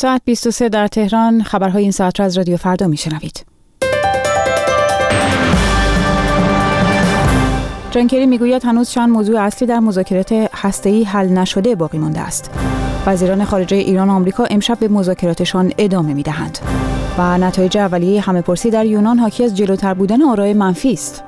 ساعت 23 در تهران خبرهای این ساعت را از رادیو فردا میشنوید. جانکری می‌گوید هنوز چند موضوع اصلی در مذاکرات هسته‌ای حل نشده باقی مانده است. وزیران خارجه ایران و آمریکا امشب به مذاکراتشان ادامه می‌دهند و نتایج اولیه همه پرسی در یونان حاکی از جلوتر بودن آرای منفی است.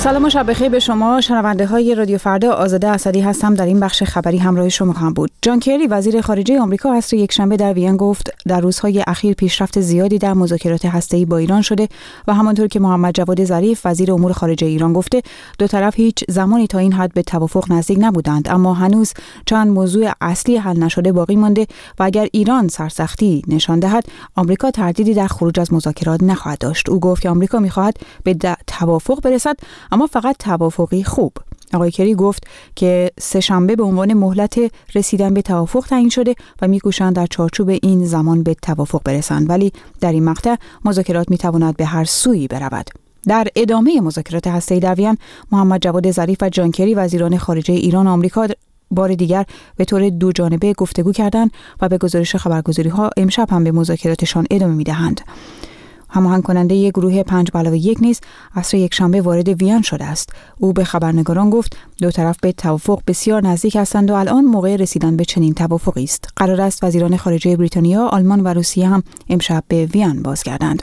سلام و شب بخیر به شما. شنونده های رادیو فردا آزاده اسدی هستم. در این بخش خبری همراه شما خواهم بود. جان کری وزیر خارجه آمریکا از یک شنبه در وین گفت در روزهای اخیر پیشرفت زیادی در مذاکرات هسته‌ای با ایران شده و همانطور که محمد جواد ظریف وزیر امور خارجه ایران گفته دو طرف هیچ زمانی تا این حد به توافق نزدیک نبودند. اما هنوز چند موضوع اصلی حل نشده باقی مانده و اگر ایران سرسختی نشان دهد آمریکا تردیدی در خروج از مذاکرات نخواهد داشت. او گفت که آمریکا می‌خواهد به توافق برسد اما فقط توافقی خوب. آقای کری گفت که سهشنبه به عنوان مهلت رسیدن به توافق تعیین شده و میکوشند در چارچوب این زمان به توافق برسند. ولی در این مقطع مذاکرات می‌تواند به هر سویی برود. در ادامه مذاکرات هسته‌ای در وین محمد جواد ظریف و جان کری وزیران خارجه ایران و آمریکا بار دیگر به طور دو جانبه گفتگو کردند و به گزارش خبرگزاری ها امشب هم به مذاکراتشان ادامه می‌دهند. هماهنگ کننده یک گروه پنج علاوه یک نیز عصر یکشنبه وارد وین شده است. او به خبرنگاران گفت دو طرف به توافق بسیار نزدیک هستند و الان موقع رسیدن به چنین توافقی است. قرار است وزیران خارجه بریتانیا آلمان و روسیه هم امشب به وین بازگردند.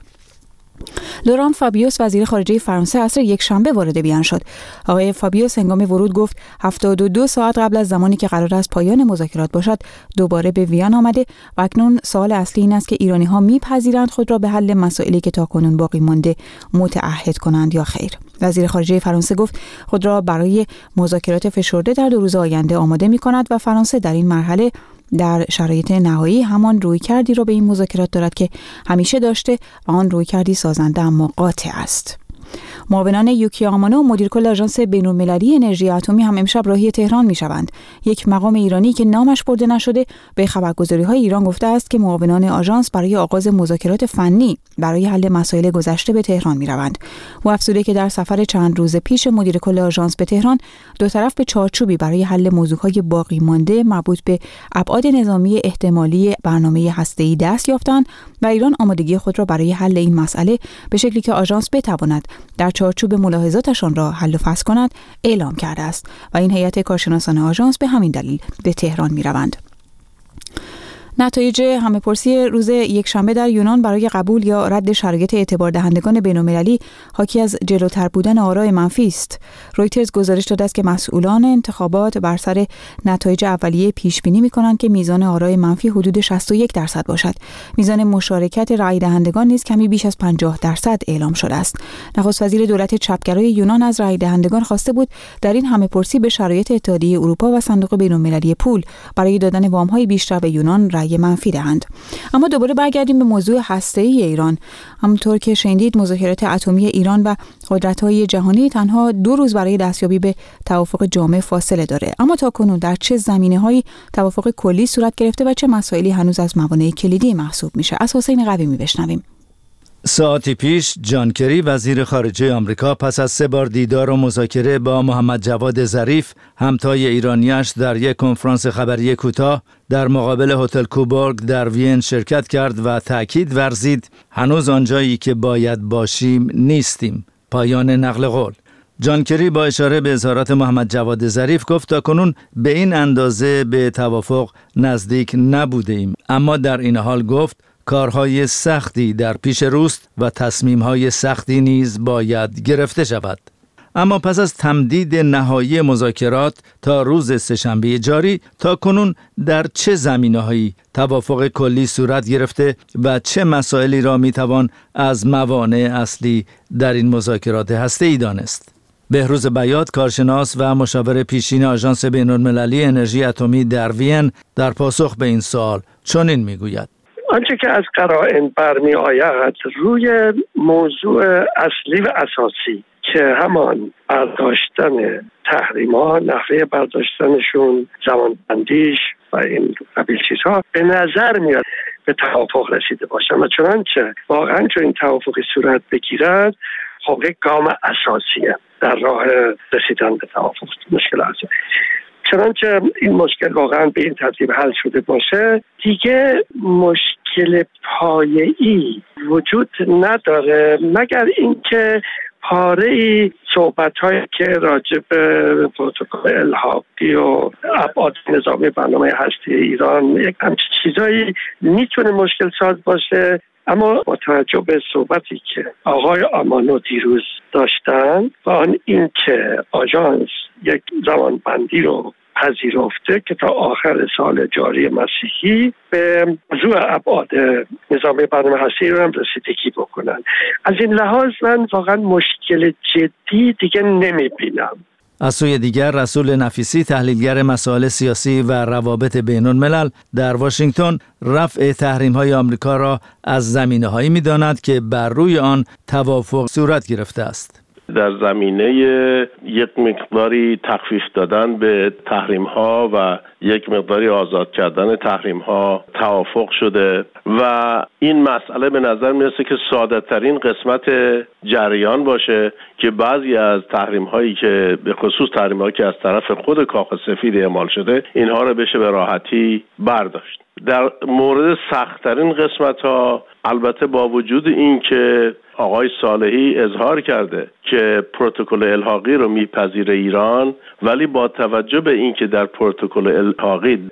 لوران فابیوس وزیر خارجه فرانسه عصر یک شنبه وارد بیان شد. آقای فابیوس هنگام ورود گفت 72 ساعت قبل از زمانی که قرار است پایان مذاکرات باشد دوباره به ویان آمده و اکنون سوال اصلی این است که ایرانی ها میپذیرند خود را به حل مسائلی که تاکنون باقی مانده متعهد کنند یا خیر. وزیر خارجه فرانسه گفت خود را برای مذاکرات فشرده در دو روز آینده آماده می کند و فرانسه در این مرحله در شرایط نهایی همان روی کردی را به این مذاکرات دارد که همیشه داشته و آن روی کردی سازنده اما قاطع است. معاونان یوکی آمانو مدیر کل آژانس بین‌المللی انرژی اتمی هم امشب راهی تهران می‌شوند. یک مقام ایرانی که نامش برده نشده به خبرگزاری های ایران گفته است که معاونان آژانس برای آغاز مذاکرات فنی برای حل مسائل گذشته به تهران می‌روند. و افزوده که در سفر چند روز پیش مدیر کل آژانس به تهران دو طرف به چارچوبی برای حل موضوعهای باقی مانده مربوط به ابعاد نظامی احتمالی برنامه هسته‌ای دست یافتند و ایران آمادگی خود را برای حل این مسئله به شکلی که آژانس بتواند در چارچوب ملاحظاتشان را حل و فصل کند اعلام کرده است و این هیئت کارشناسان آژانس به همین دلیل به تهران می روند. نتایج همه پرسی روز یکشنبه در یونان برای قبول یا رد شرایط اعتبار دهندگان بین‌المللی حاکی از جلوتر بودن آرای منفی است. رویترز گزارش داده است که مسئولان انتخابات بر سر نتایج اولیه پیش بینی می کنند که میزان آرای منفی حدود 61 درصد باشد. میزان مشارکت رای دهندگان نیز کمی بیش از 50 درصد اعلام شده است. نخست وزیر دولت چپگرای یونان از رای دهندگان خواسته بود در این همه پرسی به شرایط اتحادیه اروپا و صندوق بین‌المللی پول برای دادن وام‌های بیشتر به یونان رای منفی دهند. اما دوباره برگردیم به موضوع هسته ای ایران. همونطور که شنیدید مذاکرات اتمی ایران و قدرت های جهانی تنها دو روز برای دستیابی به توافق جامع فاصله داره. اما تا کنون در چه زمینه هایی توافق کلی صورت گرفته و چه مسائلی هنوز از موانع کلیدی محسوب میشه؟ از حسین قوی بشنویم ساعتی پیش جان کری وزیر خارجه آمریکا پس از سه بار دیدار و مذاکره با محمد جواد ظریف همتای ایرانیش در یک کنفرانس خبری کوتاه در مقابل هتل کوبورگ در وین شرکت کرد و تاکید ورزید هنوز آنجایی که باید باشیم نیستیم. پایان نقل قول. جان کری با اشاره به اظهارات محمد جواد ظریف گفت تا کنون به این اندازه به توافق نزدیک نبوده ایم. اما در این حال گفت کارهای سختی در پیش روست و تصمیمهای سختی نیز باید گرفته شود. اما پس از تمدید نهایی مذاکرات تا روز سهشنبه جاری تا کنون در چه زمینه هایی توافق کلی صورت گرفته و چه مسائلی را می توان از موانع اصلی در این مذاکرات هسته ای دانست؟ بهروز بیات کارشناس و مشاور پیشین آژانس بین‌المللی انرژی اتمی در وین در پاسخ به این سوال چنین می‌گوید آنچه که از قرائن برمی آید روی موضوع اصلی و اساسی که همان برداشتن تحریم ها نحوه برداشتنشون زمان بندیش و این قبیل چیزها به نظر میاد به توافق رسیده باشن. و چنانچه واقعا چون این توافقی صورت بگیرد خب یک گام اساسیه در راه رسیدن به توافق. مشکل چنانچه این مشکل واقعا به این ترتیب حل شده باشه دیگه مشکل پایه‌ای وجود نداره. مگر اینکه پاره ای صحبت هایی که راجع به پروتکل الحاقی و ابعاد نظامی برنامه هستی ایران یک همچین چیزایی می‌تونه مشکل ساز باشه. اما با توجه به صحبتی که آقای آمانو دیروز داشتن و آن اینکه آژانس یک زمانبندی رو پذیرفته که تا آخر سال جاری مسیحی به موضوع ابعاد نظام برنامه هستی رو هم رسیدگی بکنن. از این لحاظ من واقعا مشکل جدی دیگه نمی‌بینم. از سوی دیگر رسول نفیسی تحلیلگر مسائل سیاسی و روابط بین الملل در واشنگتن رفع تحریم های آمریکا را از زمینه هایی می داند که بر روی آن توافق صورت گرفته است. در زمینه یک مقداری تخفیف دادن به تحریم ها و یک مقداری آزاد کردن تحریم ها توافق شده و این مسئله به نظر می‌رسه که ساده ترین قسمت جریان باشه که بعضی از تحریم هایی که به خصوص تحریم هایی که از طرف خود کاخ سفید اعمال شده اینها رو بشه به راحتی برداشت. در مورد سختترین قسمت ها البته با وجود اینکه آقای صالحی اظهار کرده که پروتکل الحاقی رو میپذیره ایران ولی با توجه به اینکه در پروتکل الحاقی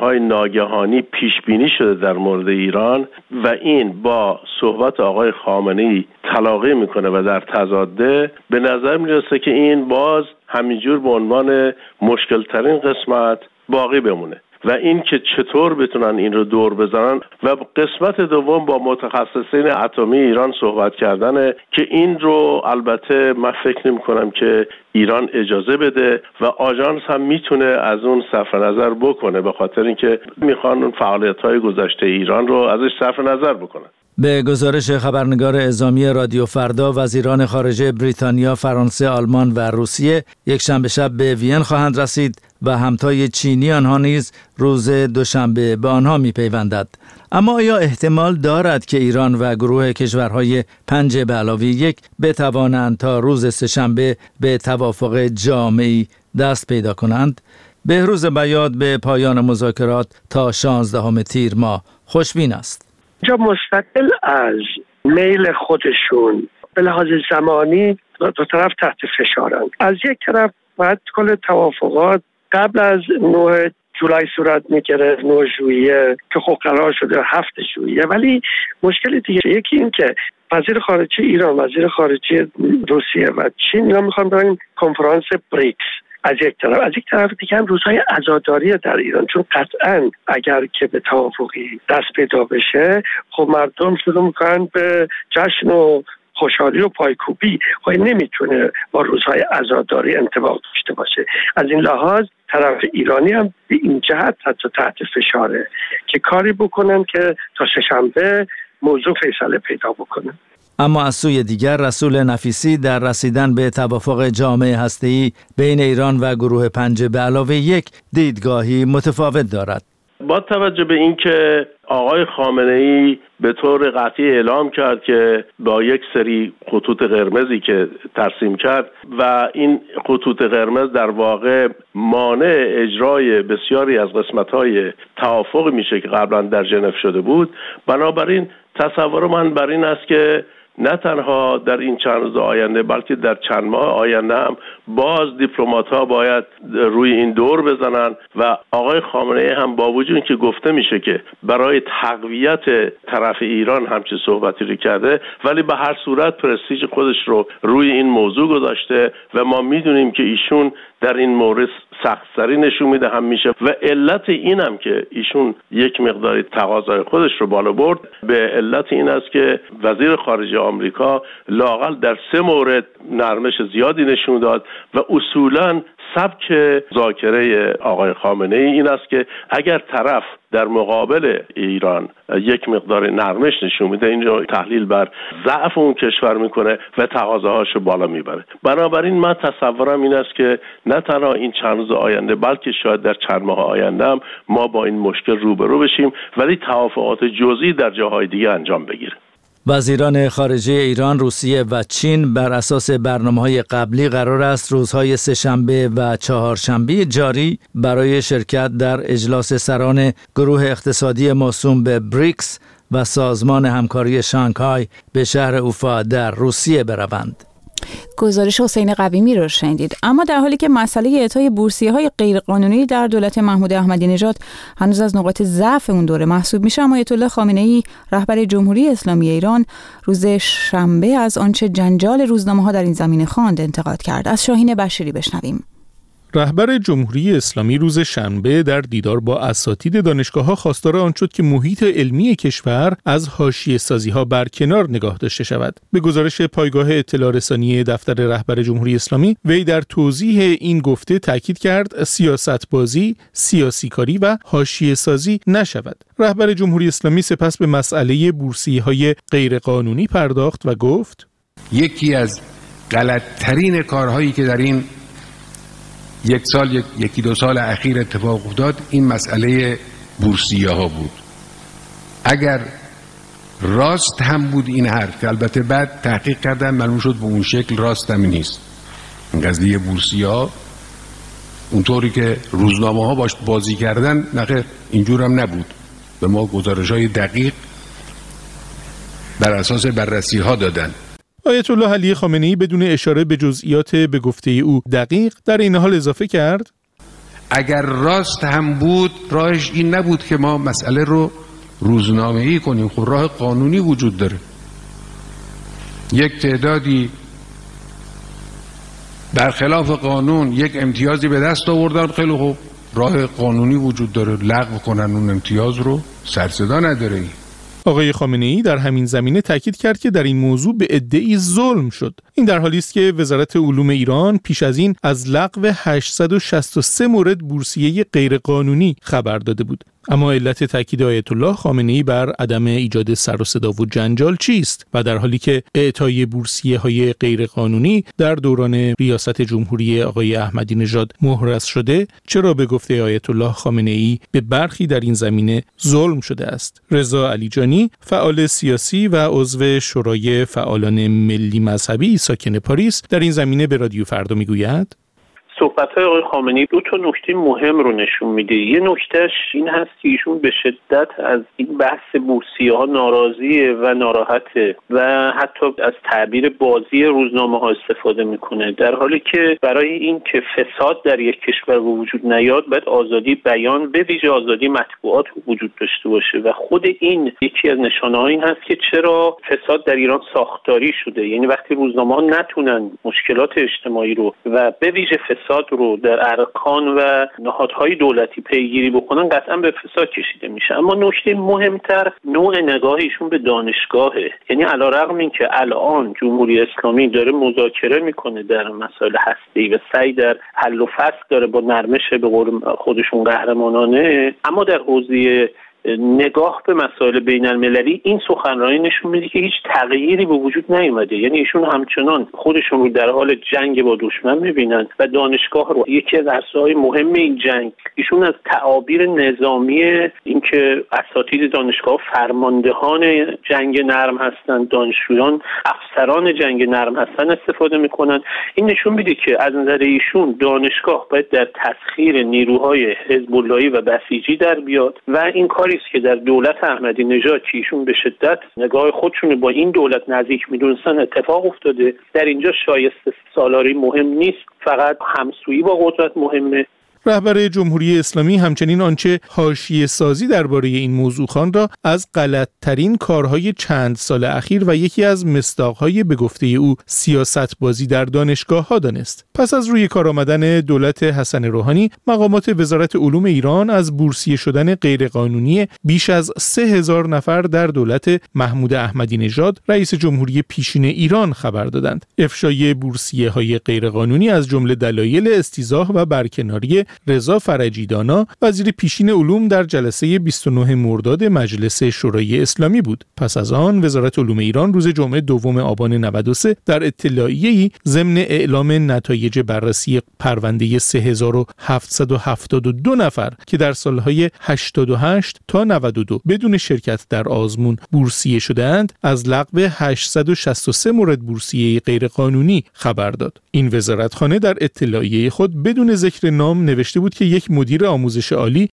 های ناگهانی پیش بینی شده در مورد ایران و این با صحبت آقای خامنه ای تلاقی می‌کنه و در تضاده به نظر می‌رسه که این باز همینجور به عنوان مشکل ترین قسمت باقی بمونه. و این که چطور بتونن این رو دور بزنن و قسمت دوم با متخصصین اتمی ایران صحبت کردنه که این رو البته من فکر نمی کنم که ایران اجازه بده و آژانس هم می‌تونه از اون صرف نظر بکنه به خاطر اینکه می‌خوان فعالیت های گذشته ایران رو ازش صرف نظر بکنن. به گزارش خبرنگار اعزامی رادیو فردا وزیران خارجه بریتانیا، فرانسه، آلمان و روسیه یک شنبه شب به وین خواهند رسید و همتای چینی آنها نیز روز دوشنبه به آنها می پیوندد. اما آیا احتمال دارد که ایران و گروه کشورهای پنج به علاوه یک بتوانند تا روز سهشنبه به توافق جامعی دست پیدا کنند؟ بهروز بیاد به پایان مذاکرات تا 16 تیر ماه خوشبین است. اینجا مستقل از میل خودشون به لحاظ زمانی دو طرف تحت فشارند از یک طرف باید کل توافقات قبل از نوع جولای صورت می‌گرفت نوع ژوئیه که خب قرار شده هفت ژوئیه. ولی مشکل دیگه یکی این که وزیر خارجه ایران وزیر خارجه روسیه و چین اینا می‌خوان برن کنفرانس بریکس. از یک طرف. از یک طرف دیگه هم روزهای عزاداری در ایران چون قطعا اگر که به توافقی دست پیدا بشه خب مردم شروع می‌کنن به جشن و خوشحالی و پایکوبی. خب نمی‌تونه با روزهای عزاداری انتباق داشته باشه. از این لحاظ طرف ایرانی هم به این جهت حتی تحت فشاره که کاری بکنن که تا سهشنبه موضوع فیصله پیدا بکنن اما از سوی دیگر رسول نفیسی در رسیدن به توافق جامعه هسته‌ای بین ایران و گروه پنجه به علاوه یک دیدگاهی متفاوت دارد. با توجه به اینکه آقای خامنه ای به طور قطعی اعلام کرد که با یک سری خطوط قرمزی که ترسیم کرد و این خطوط قرمز در واقع مانع اجرای بسیاری از قسمت های توافق میشه که قبلا در ژنو شده بود بنابراین تصور من بر این است که نه تنها در این چند روز آینده بلکه در چند ماه آینده هم باز دیپلمات ها باید روی این دور بزنن و آقای خامنه هم با وجود که گفته میشه که برای تقویت طرف ایران همچی صحبتی رو کرده ولی به هر صورت پرستیج خودش رو روی این موضوع گذاشته و ما می‌دونیم که ایشون در این مورد سختسری نشون میده هم میشه و علت این هم که ایشون یک مقداری تقاضای خودش رو بالا برد به علت این است که وزیر خارجه آمریکا لاقل در سه مورد نرمش زیادی نشون داد و اصولا سبک ذاکره آقای خامنه ای این است که اگر طرف در مقابل ایران یک مقدار نرمش نشون میده اینجا تحلیل بر ضعف اون کشور می‌کنه و تقاضاهاش رو بالا می‌بره. بنابراین من تصورم این است که نه تنها این چند روز آینده بلکه شاید در چند ماه آینده هم ما با این مشکل روبرو بشیم ولی توافقات جزئی در جاهای دیگه انجام بگیره وزیران خارجه ایران، روسیه و چین بر اساس برنامه های قبلی قرار است روزهای سهشنبه و چهارشنبه جاری برای شرکت در اجلاس سران گروه اقتصادی موسوم به بریکس و سازمان همکاری شانگهای به شهر اوفا در روسیه بروند. گزارش حسین قویمی رو شنیدید. اما در حالی که مسئله اعطای بورسیه های غیرقانونی در دولت محمود احمدی نژاد هنوز از نقاط ضعف اون دوره محسوب میشه اما آیت الله خامنه ای رهبر جمهوری اسلامی ایران روز شنبه از آنچه جنجال روزنامه ها در این زمینه خواند انتقاد کرد. از شاهین بشیری بشنویم. رهبر جمهوری اسلامی روز شنبه در دیدار با اساتید دانشگاه ها خواستار آن شد که محیط علمی کشور از حاشیه سازی ها برکنار نگاه داشته شود. به گزارش پایگاه اطلاع رسانی دفتر رهبر جمهوری اسلامی وی در توضیح این گفته تاکید کرد سیاست بازی، سیاسی کاری و حاشیه سازی نشود. رهبر جمهوری اسلامی سپس به مسئله بورسی های غیرقانونی پرداخت و گفت یکی از غلطترین کارهایی که در این یک سال یکی دو سال اخیر اتفاق افتاد این مسئله بورسیه ها بود. اگر راست هم بود این حرف که البته بعد تحقیق کردن معلوم شد به اون شکل راست هم نیست. این قضیه بورسیه ها اونطوری که روزنامه ها باش بازی کردن نخیر اینجور هم نبود. به ما گزارش های دقیق بر اساس بررسی ها دادن. آیت الله علی خامنه ای بدون اشاره به جزئیات به گفته او دقیق در این حال اضافه کرد. اگر راست هم بود راهش این نبود که ما مسئله رو روزنامه ای کنیم خب راه قانونی وجود داره. یک تعدادی خلاف قانون یک امتیازی به دست آوردن خیلی خوب. راه قانونی وجود داره. لغو کنن اون امتیاز رو. سرصدا نداره. آقای خامنه ای در همین زمینه تاکید کرد که در این موضوع به ادعی ظلم شد. این در حالی است که وزارت علوم ایران پیش از این از لغو 863 مورد بورسیه غیرقانونی خبر داده بود. اما علت تاکید آیت الله خامنه ای بر عدم ایجاد سر و صدا و جنجال چیست؟ و در حالی که اعطای بورسیه های غیرقانونی در دوران ریاست جمهوری آقای احمدی نژاد مهرس شده چرا به گفته آیت الله خامنه ای به برخی در این زمینه ظلم شده است؟ رضا علیجانی فعال سیاسی و عضو شورای فعالان ملی مذهبی ساکن پاریس در این زمینه به رادیو فردا می‌گوید صحبت های آقای خامنه‌ای دو تا نکته مهم رو نشون میده. یه نکتهش این هست که ایشون به شدت از این بحث بورسیه ها ناراضیه و ناراحته و حتی از تعبیر بازی روزنامه ها استفاده می‌کنه. در حالی که برای این که فساد در یک کشور وجود نیاد باید آزادی بیان به ویژه آزادی مطبوعات وجود داشته باشه و خود این یکی از نشانه این هست که چرا فساد در ایران ساختاری شده. یعنی وقتی روزنامه ها نتونن مشکلات اجتماعی رو و به ویژه فساد فساد رو در ارکان و نهادهای دولتی پیگیری بکنن قطعا به فساد کشیده میشه. اما نکته مهمتر نوع نگاهیشون به دانشگاهه. یعنی علا رقم این که الان جمهوری اسلامی داره مذاکره می‌کنه در مسائل هستی و سعی در حل و فصل داره با نرمش به قول خودشون قهرمانانه اما در حوزه نگاه به مسائل بین المللی این سخنرانی نشون میده که هیچ تغییری به وجود نیومده. یعنی ایشون همچنان خودشون رو در حال جنگ با دشمن می‌بینن و دانشگاه رو. یکی از های مهم این جنگ ایشون از تعابیر نظامی اینکه اساتید دانشگاه فرماندهان جنگ نرم هستند دانشجویان افسران جنگ نرم هستن استفاده می‌کنن. این نشون میده که از نظر ایشون دانشگاه باید در تسخیر نیروهای حزب و بسیجی در بیاد و این کاری است که در دولت احمدی نژاد که ایشون به شدت نگاه خودشون با این دولت نزدیک می‌دونستن اتفاق افتاده. در اینجا شایسته سالاری مهم نیست. فقط همسویی با قدرت مهمه. رهبر جمهوری اسلامی همچنین آنچه حاشیه سازی درباره این موضوع خان را از غلطترین کارهای چند سال اخیر و یکی از مستاقهای به گفته او سیاست بازی در دانشگاه ها دانست. پس از روی کار آمدن دولت حسن روحانی مقامات وزارت علوم ایران از بورسیه شدن غیرقانونی بیش از سه هزار نفر در دولت محمود احمدی نژاد رئیس جمهوری پیشین ایران خبر دادند. افشای بورسیه های غیرقانونی از جمله دلایل استیزاه و برکناری رضا فرجیدانا وزیر پیشین علوم در جلسه 29 مرداد مجلس شورای اسلامی بود. پس از آن وزارت علوم ایران روز جمعه دوم آبان 93 در اطلاعیه‌ای ضمن اعلام نتایج بررسی پرونده 3772 نفر که در سالهای 88 تا 92 بدون شرکت در آزمون بورسیه شدهاند از لغو 863 مورد بورسیه غیرقانونی خبر داد. این وزارتخانه در اطلاعیه خود بدون ذکر نام نوشته بود که یک مدیر آموزش عالی